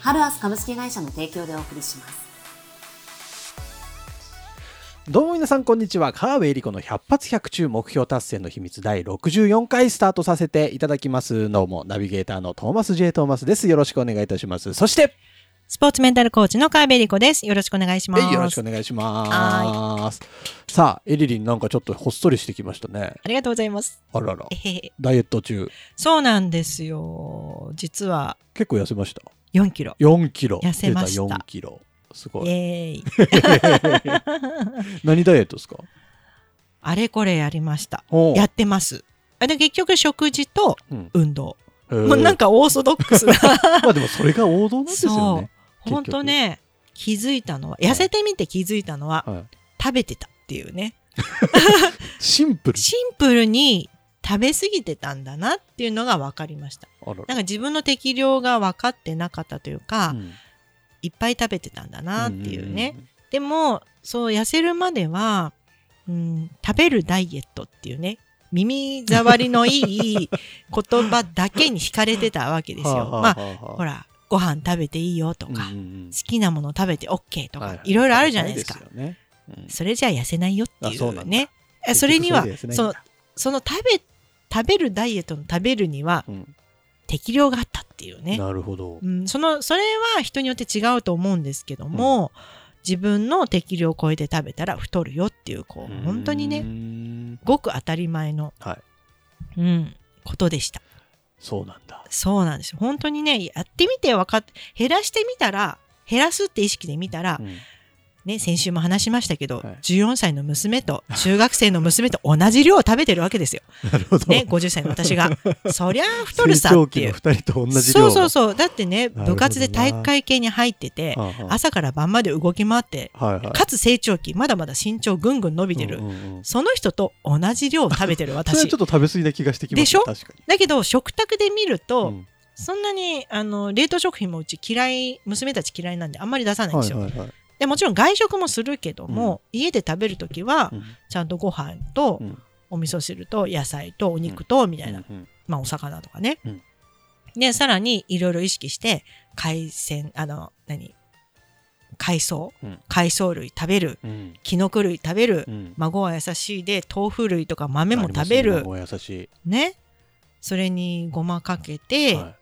ハルアス株式会社の提供でお送りします。どうも皆さんこんにちは。川辺恵理子の百発百中目標達成の秘密第64回スタートさせていただきます。どうもナビゲーターのトーマス J トーマスです。よろしくお願いいたします。そしてスポーツメンタルコーチの川辺理子です。よろしくお願いします。はいよろしくお願いします。さあエリリンなんかちょっとほっそりしてきましたね。ありがとうございます。あらら。えへへ。ダイエット中。そうなんですよ。実は。結構痩せました4キロ。4キロ痩せました出4キロすごイいエーイ。何ダイエットですか？あれこれやりました。やってます。あで結局食事とうん運動。うなんかオーソドックスな。まあでもそれが王道なんですよね本当ね、気づいたのは、痩せてみて気づいたのは、はい食べてたっていうね。シンプルシンプルに食べ過ぎてたんだなっていうのが分かりました。なんか自分の適量が分かってなかったというか、うんいっぱい食べてたんだなっていうね。でもそう痩せるまでは、うん、食べるダイエットっていうね耳障りのいい 言葉だけに惹かれてたわけですよ。まあほららご飯食べていいよとか、うんうん好きなもの食べて OK とか、はいいろいろあるじゃないですか。ねうんそれじゃあ痩せないよっていうね。えそれにはそのその食べ食べるダイエットの食べるにはうん。適量があったっていうね。なるほど。うん、そのそれは人によって違うと思うんですけども、自分の適量を超えて食べたら太るよっていうこう本当にねんごく当たり前の、はい。うん、ことでした。そうなんだ。そうなんです。よ本当にねやってみて分かっ減らしてみたら減らすって意識で見たら、うんね、先週も話しましたけど、はい14歳の娘と中学生の娘と同じ量を食べてるわけですよ。なるほどね、50歳の私が。そりゃあ太るさ成長期のっていう。二人と同じ量そうそうそう。だってね、部活で体育会系に入ってて、朝から晩まで動き回って、あはいはいかつ成長期、まだまだ身長ぐんぐん伸びてる。その人と同じ量を食べてるそれは私ちょっ。と食べ過ぎな気がしてきますでしょ？だけど、食卓で見ると、うんそんなにあの冷凍食品もうち嫌い、娘たち嫌いなんであんまり出さないんですよ。でもちろん外食もするけども、家で食べるときは、うん。ちゃんとご飯と、うん。お味噌汁と野菜とお肉と、みたいな、うん。うん。まあお魚とかね。うん。で、さらにいろいろ意識して、海鮮、あの、何？海藻、うん。海藻類食べる、うん。キノコ類食べる、うん。孫は優しいで、豆腐類とか豆も食べる、ねもう優しい。ね。それにごまかけて、はい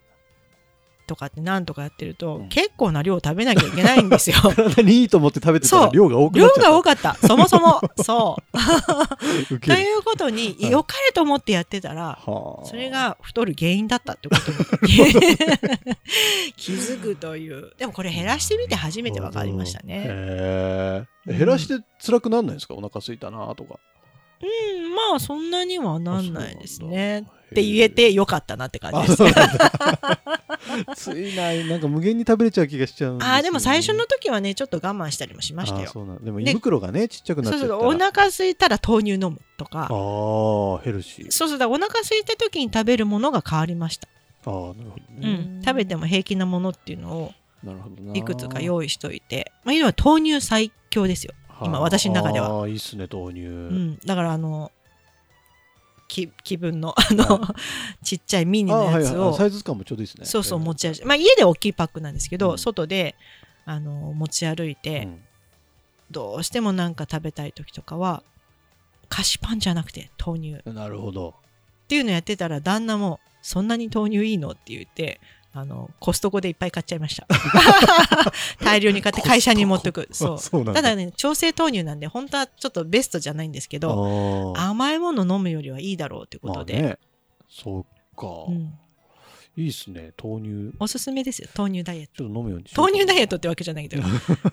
とかってなんとかやってると、うん結構な量食べなきゃいけないんですよ。体にいいと思って食べてたら量が多くな量っちゃったが多かった。そもそも。そう。ということに、はい良かれと思ってやってたら、はあそれが太る原因だったってことに 気づくという。でもこれ減らしてみて初めて分かりましたね。減らして辛くなんないんですか？お腹空いたなとかうん、まあそんなにはなんないですあね。って言えてよかったなって感じです。ついないなんか無限に食べれちゃう気がしちゃうね。ああ、でも最初の時はね、ちょっと我慢したりもしましたよ。あそうなんでもで胃袋がねちっちゃくなっちゃったら。そうそう、お腹空いたら豆乳飲むとか。ああヘルシー。そうそうだ、お腹空いた時に食べるものが変わりました。ああなるほどうねん、食べても平気なものっていうのをなるほどな。いくつか用意しといて、まあ、要は豆乳最強ですよ。今私の中では。ああいいっすね豆乳。うん、だからあのき気分のあの、ちっちゃいミニのやつを、はいサイズ感もちょうどいいですね。そうそう持ち歩いまあ家で大きいパックなんですけど、うん。外であの持ち歩いて、うん。どうしてもなんか食べたい時とかは菓子パンじゃなくて豆乳。っなるほど。ていうのやってたら旦那も「そんなに豆乳いいの?」って言ってあのコストコでいっぱい買っちゃいました。大量に買って会社に持ってく。そう。そうただね調整豆乳なんで本当はちょっとベストじゃないんですけど甘いもの飲むよりはいいだろうってことで、まあね。そうか。うん、いいっすね。豆乳おすすめですよ。豆乳ダイエット。ちょっと飲むようにしよう豆乳ダイエットってわけじゃないけど。で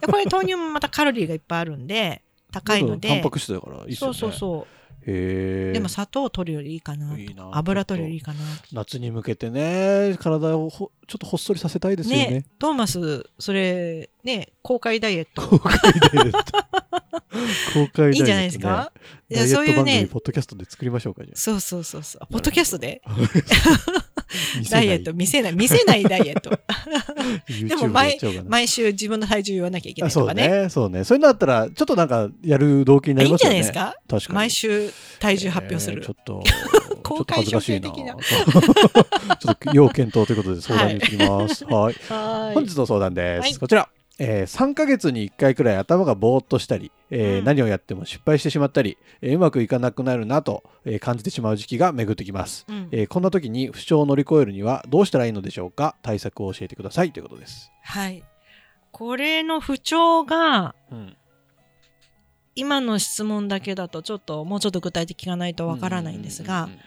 これ豆乳もまたカロリーがいっぱいあるんで高いので。タンパク質だからいいっすよね。そうそうそへえ。でも砂糖を取るよりいいかな油取るよりいいかな夏に向けてね、体をほちょっとほっそりさせたいですよね。ねトーマスそれね公開ダイエット公開ダイエット。公開ダイエット、ね。いいんじゃないですか？いやダイエット番組、そういうねポッドキャストで作りましょうか、じゃそうそうそうそうポッドキャストで？あ。ダイエット見せない見せないダイエットでも毎毎週自分の体重言わなきゃいけなあそういとかねね、そうね。そういうのあったら、ちょっとなんか、やる動機になりますよね。ゃないですか？確かに。毎週体重発表するえーちょっと、公開ちょっと恥ずかし的な ちょっと要検討ということで相談に行きます。はい。は本日の相談です。はいこちら。えー3ヶ月に1回くらい頭がぼーっとしたり、えーうん。何をやっても失敗してしまったり、えーうまくいかなくなるなと、えー感じてしまう時期が巡ってきます、うん。えーこんな時に不調を乗り越えるにはどうしたらいいのでしょうか？対策を教えてください。ということです。はい。これの不調がうん。今の質問だけだとちょっともうちょっと具体的がないとわからないんですが、うん。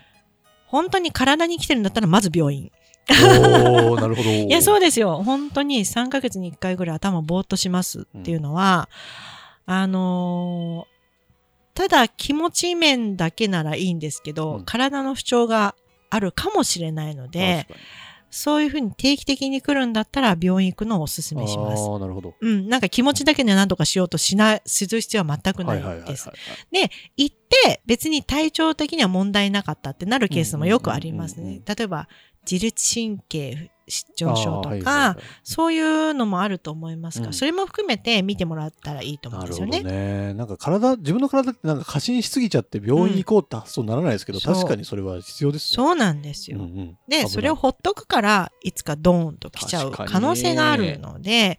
本当に体に来てるんだったらまず病院おーなるほど。いやそうですよ本当に3ヶ月に1回ぐらい頭ぼーっとしますっていうのは、あのーただ気持ち面だけならいいんですけど、うん体の不調があるかもしれないのでそういうふうに定期的に来るんだったら病院行くのをおすすにめします。ああ、なるほど。うん、なんか気持ちだけで何とかしようとしない、する必要は全くなはいです。行って別に体調的には問題なかったってなるケースもよくありますうんうんうんね。例えば自律神経失調症とあーはいそういうのもあると思いますが、うんそれも含めて見てもらったらいいと思うんですよるほどね。ね。なんか体、自分の体ってなんか過信しすぎちゃって病院行こうって発想にならないですけど、そう確かにそれは必要ですね。そうなんですよ。うんうん危で、それをほっとくから、いつかドーンと来ちゃう可能性があるので、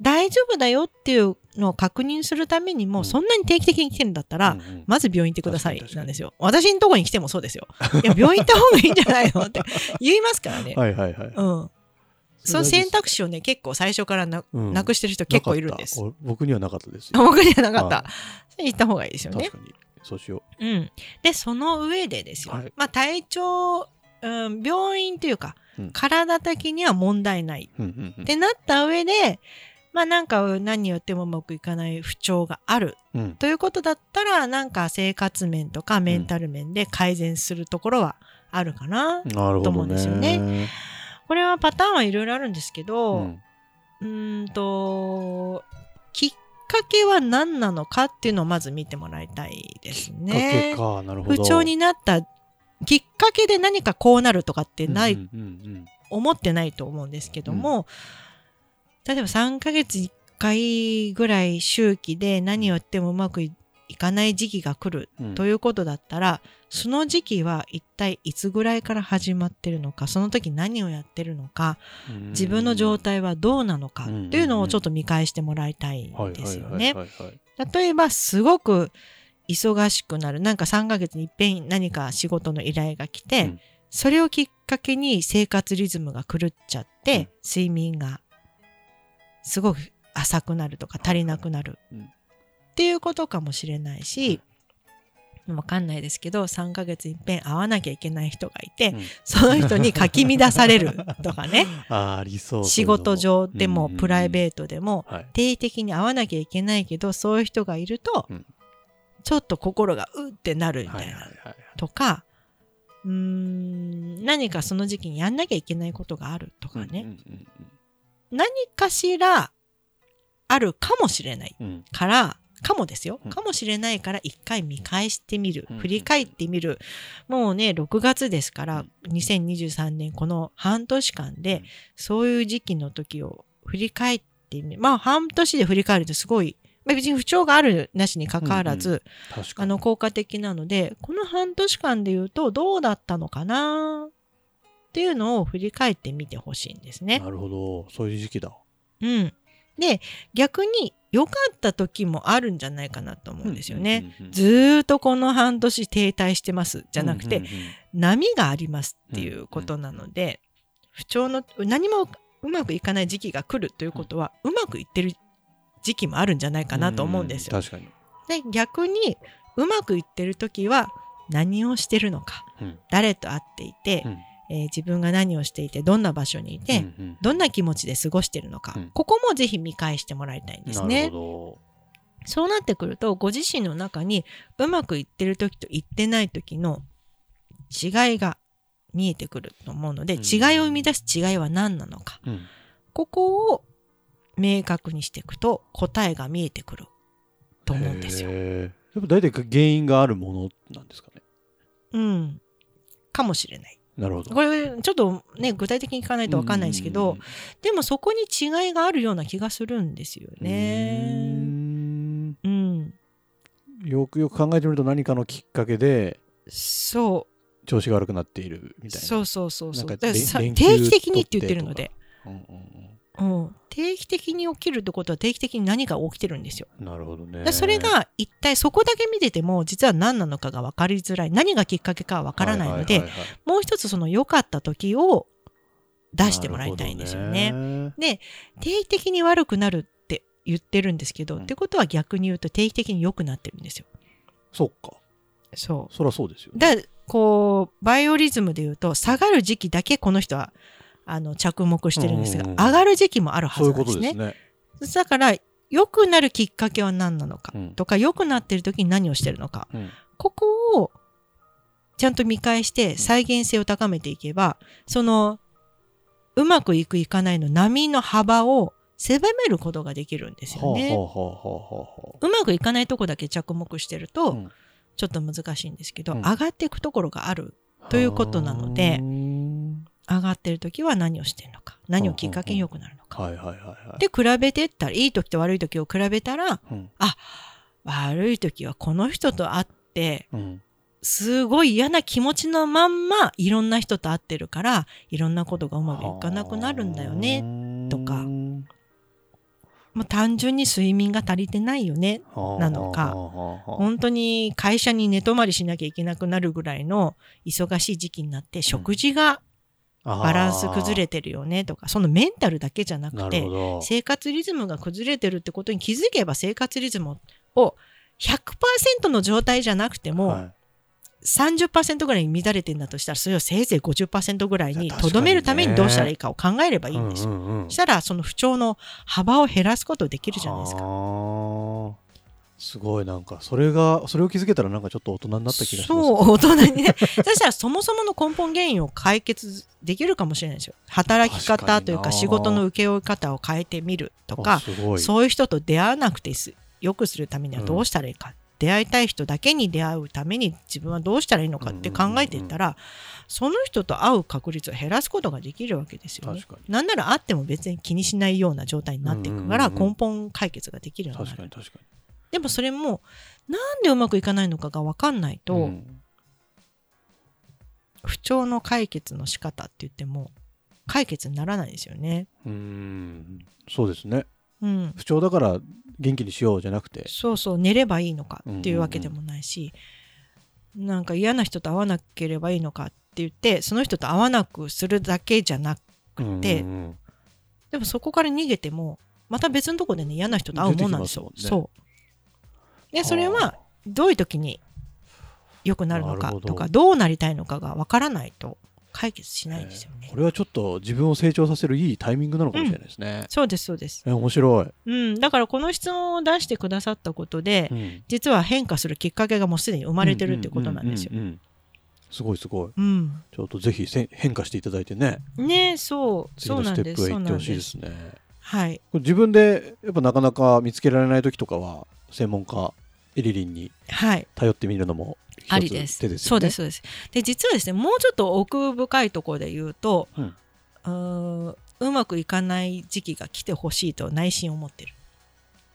大丈夫だよっていうのを確認するためにも、うんそんなに定期的に来てるんだったら、まず病院行ってくださいなんですよ。私のとこに来てもそうですよ。いや、病院行った方がいいんじゃないのって言いますからね。はいはいはい。うん。その選択肢をね、結構最初からな,、うんなくしてる人結構いるんです。僕にはなかったです。僕にはなかったは。それ言った方がいいですよね確。かに。そうしようん。で、その上でですよ。はいまあ、体調、うん、病院というか、うん体的には問題ない。う。うんうんうんってなった上で、まあなんか何やってもうまくいかない不調があるうん。ということだったら、なんか生活面とかメンタル面で改善するところはあるかな。と思うんですよね。ねこれはパターンはいろいろあるんですけうど、んうーんと、きっかけは何なのかっていうのをまず見てもらいたいですね。不調になったきっかけで何かこうなるとかってない、うんうんうん思ってないと思うんですけども、例えば3ヶ月1回ぐらい周期で何をやってもうまくいいかない時期が来るうん。ということだったら、その時期は一体いつぐらいから始まってるのか、その時何をやってるのか、うん。自分の状態はどうなのかうん。っていうのをちょっと見返してもらいたいですよはいね。例えばすごく忙しくなる。なんか3ヶ月に一遍何か仕事の依頼が来て、うん。それをきっかけに生活リズムが狂っちゃって、うん。睡眠がすごく浅くなるとか足りなくなる、うん。っていうことかもしれないし、わかんないですけど3ヶ月に一遍会わなきゃいけない人がいて、うん。その人にかき乱されるとかね。ありそう。仕事上でもプライーベートでも。定期的に会わなきゃいけないけどそういう人がいると、うん。ちょっと心がうってなるみたはいいな。とかうーん何かその時期にやんなきゃいけないことがあるとかね、うんうん何かしらあるかもしれないうん。うんからかもですよ、うん。かもしれないから一回見返してみる、うん。振り返ってみる。もうね6月ですから、2023年この半年間で、うん。そういう時期の時を振り返ってみまあ半年で振り返るとすごいまあ別に不調があるなしにかかわらず、確かに。あの効果的なのでこの半年間で言うとどうだったのかなっていうのを振り返ってみてほしいんですね。なるほど。そういう時期だ。うん、で逆に良かった時もあるんじゃないかなと思うんですよね。うんうんうん。ずーっとこの半年停滞してますじゃなくて、うんうんうん波がありますっていうことなので、不調の何もうまくいかない時期が来るということは、うまくいってる時期もあるんじゃないかなと思うんですよ。確かに。で逆にうまくいってる時は何をしてるのかうん誰と会っていて、うんえー自分が何をしていてどんな場所にいて、うんうんどんな気持ちで過ごしてるのか、うんここもぜひ見返してもらいたいんですなるね。ほそうなってくるとご自身の中にうまくいってる時といってない時の違いが見えてくると思うので、うん違いを生み出す違いは何なのかうんここを明確にしていくと答えが見えてくると思うんですよ。やっぱ大体原因があるものなんですかね。うん。かもしれない。なるほど。これちょっとね具体的に聞かないと分かんないですけど、でもそこに違いがあるような気がするんですよね。んうん。よくよく考えてみると何かのきっかけでそう調子が悪くなっているみたいな。そうそうそうそう。定期的にって言ってるので、うんうんうん、定期的に起きるってことは定期的に何が起きてるんですよ。うんなるほどね。それが一体そこだけ見てても実は何なのかが分かりづらい何がきっかけかは分からないので、はははいはいもう一つその良かった時を出してもらいたいんですよね。なるほどで定期的に悪くなるって言ってるんですけど、うんってことは逆に言うと定期的に良くなってるんですよ。そっか。そそりゃそうですよう。ね。だこうバイオリズムで言うと下がる時期だけこの人はあの着目してるんですが、うん。うんうん上がる時期もあるはずなんですね。ことですね。だから良くなるきっかけは何なのかうん。とか良くなってる時に何をしてるのか。うん。ここをちゃんと見返して再現性を高めていけばそのうまくいくいかないの波の幅を狭めることができるんですよね。うまくいかないとこだけ着目してると、うん。ちょっと難しいんですけど、うん。上がっていくところがあるあということなのでうーん上がってる時は何をしてるのか何をきっかけに良くなるのか。はいはいはいはい。で比べてったらいい時と悪い時を比べたらうん悪い時はこの人と会ってうんすごい嫌な気持ちのまんまいろんな人と会ってるからいろんなことがうまくいかなくなるんだよね。とかうんもう単純に睡眠が足りてないよね。なのか本当に会社に寝泊まりしなきゃいけなくなるぐらいの忙しい時期になって食事がバランス崩れてるよねとかそのメンタルだけじゃなくて。生活リズムが崩れてるってことに気づけば生活リズムを100%の状態じゃなくても、はい30%ぐらいに乱れてんだとしたらそれをせいぜい50%ぐらいにとどめるためにどうしたらいいかを考えればいいんですよ。うんうんうんそしたらその不調の幅を減らすことできるじゃないですか。はあすごいなんかそれがそれを気づけたらなんかちょっと大人になった気がします。そう大人にね。そしたらそもそもの根本原因を解決できるかもしれないですよ。働き方というか仕事の請け負い方を変えてみるとあかそういう人と出会わなくてすよくするためにはどうしたらいいか、出会いたい人だけに出会うために自分はどうしたらいいのかって考えていったら、その人と会う確率を減らすことができるわけですよね。なんなら会っても別に気にしないような状態になっていくからうんうんうん根本解決ができるようになる。確かに確かでもそれもなんでうまくいかないのかが分かんないと、にうん。不調の解決の仕方って言っても解決にならないですよね。うーん。そうですね。うん、不調だから元気にしようじゃなくて。そうそう寝ればいいのかっていうわけでもないし、なんか嫌な人と会わなければいいのかって言ってその人と会わなくするだけじゃなくて、うんうんうん。でもそこから逃げてもまた別のとこでね嫌な人と会うもんなんですよ。そうでそれはどういう時に良くなるのかとかどうなりたいのかがわからないと解決しないんですよね。こ。れはちょっと自分を成長させるいいタイミングなのかもしれないですね、そうですそうです。え面白い、うん、だからこの質問を出してくださったことで、うん。実は変化するきっかけがもうすでに生まれてるってことなんですよ。うううんうん。すごいすごい。うん、ちょっとぜひせ変化していただいてね。ねそう。次そうなんのステップへ行ってほしいでんですす。ねはい。自分でやっぱなかなか見つけられない時とかは専門家エリリンにはい。頼ってみるのもありです。そうですそうです。で実はですねもうちょっと奥深いところで言うと、うん。ううまくいかない時期が来てほしいと内心思ってる。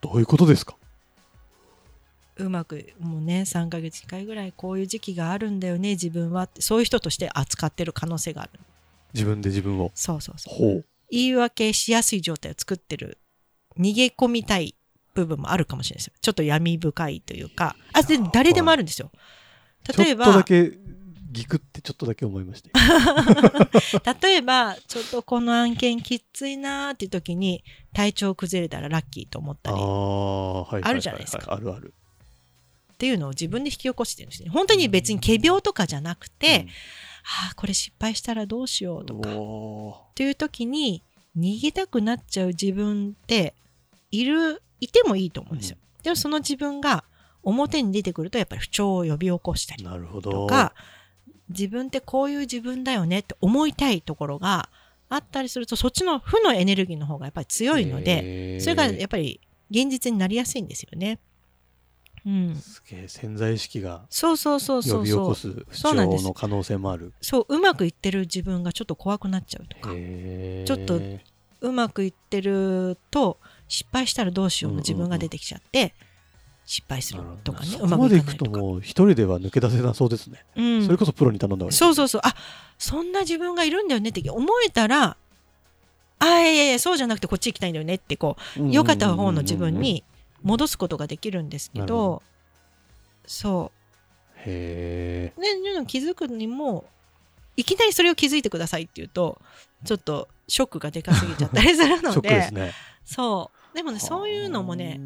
どういうことですか？うまくもうね3ヶ月1回ぐらいこういう時期があるんだよね自分はってそういう人として扱ってる可能性がある。自分で自分を。そうそうそう。言い訳しやすい状態を作ってる。逃げ込みたい部分もあるかもしれないですよ。ちょっと闇深いというか。あで誰でもあるんですよ。例えちょっとだばけギクってちょっとだけ思いました 例えばちょっとこの案件きついなーっていう時に体調崩れたらラッキーと思ったあり。っあはいはいはいはい。あるじゃないですか。あるある。ていうのを自分で引き起こしてるんですね。本当に別に仮病とかじゃなくて、ああこれ失敗したらどうしようとか。っおていう時に逃げたくなっちゃう自分っているいてもいいと思うんですよ。でもその自分が表に出てくるとやっぱり不調を呼び起こしたりなるほど。とか、自分ってこういう自分だよねって思いたいところがあったりすると、そっちの負のエネルギーの方がやっぱり強いので、でそれがやっぱり現実になりやすいんですよね。うん。すげえ潜在意識がそうそうそうそ呼び起うそう。こす不調の可能性もある。そう、うまくいってる自分がちょっと怖くなっちゃうとか、ちょっとうまくいってると、失敗したらどうしようの自分が出てきちゃって、失敗するとかね、そうこままくでいくといかないとか。もう一人では抜け出せなそうですね。うんそれこそプロに頼んだ方がいい。そうそうそう。あ、そんな自分がいるんだよねって思えたら、あ、いやいやそうじゃなくてこっち行きたいんだよねって、こう、良かった方の自分に戻すことができるんですけど、そへう。で、そういうの気づくにも、いきなりそれを気づいてくださいって言うと、ちょっとショックがでかすぎちゃったりするえ。シのョックで、ですね。そう。でもね、そういうのもね、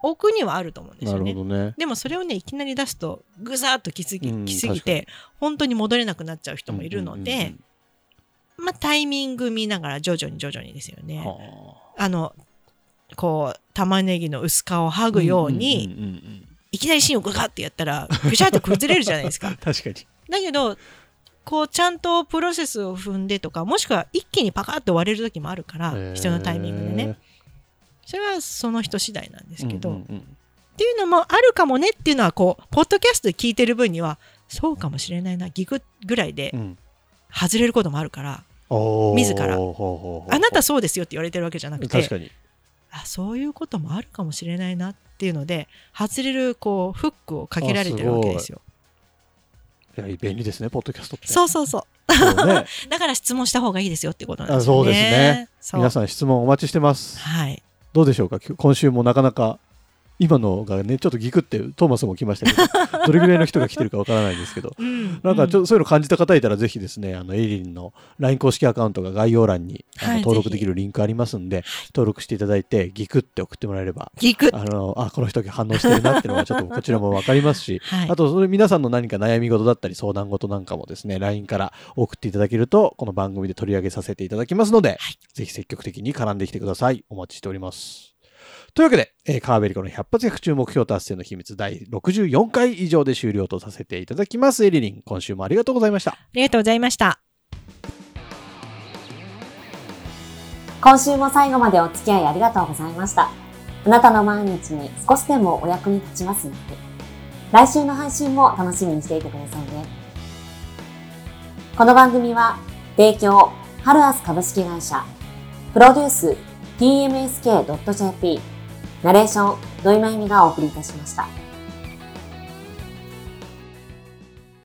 奥にはあると思うんですよねね。でもそれをね、いきなり出すと、ぐざーっと来すぎうん来すぎて、本当に戻れなくなっちゃう人もいるので、まあ、タイミング見ながら徐々に徐々にですようんね。はあの、こう、玉ねぎの薄皮を剥ぐように、いきなり芯をグガってやったら、ぐしゃって崩れるじゃないですか。確かに。だけど、こう、ちゃんとプロセスを踏んでとか、もしくは一気にパカッと割れる時もあるから、必要なタイミングでね。それはその人次第なんですけど、うんうんうんっていうのもあるかもねっていうのは、こう、ポッドキャストで聞いてる分には、そうかもしれないな、ギクぐらいでうん外れることもあるから、おー自らあなたそうですよって言われてるわけじゃなくて、確かに。あそういうこともあるかもしれないなっていうので外れるこうフックをかけられてるわけですよ。いや、便利ですね、ポッドキャストって。そうそうそう。そうね。だから質問した方がいいですよってことなんあですよね。そうですね。皆さん質問お待ちしてます。はい。どうでしょうか？今週もなかなか、今のがね、ちょっとギクってトーマスも来ましたけど、どれぐらいの人が来てるかわからないんですけど、うんなんかちょっうとそういうの感じた方いたら、ぜひですね、あの、エイリンの LINE 公式アカウントが概要欄にあのはい登録できるリンクありますんで、登録していただいて、ギクって送ってもらえれば、ギク。あの、あ、この人反応してるなっていうのがちょっとこちらもわかりますし、はい。あと、それ皆さんの何か悩み事だったり相談事なんかもですね、LINE から送っていただけると、この番組で取り上げさせていただきますので、はい。ぜひ積極的に絡んできてください。お待ちしております。というわけで、えー、カーベリコの100発100中目標達成の秘密第64回以上で終了とさせていただきます。エリリン、今週もありがとうございました。ありがとうございました。今週も最後までお付き合いありがとうございました。あなたの毎日に少しでもお役に立ちますように。来週の配信も楽しみにしていてくださいね。この番組は、提供、ハルアス株式会社、プロデュース、tmsk.jp、ナレーション、土井真由美がお送りいたしました。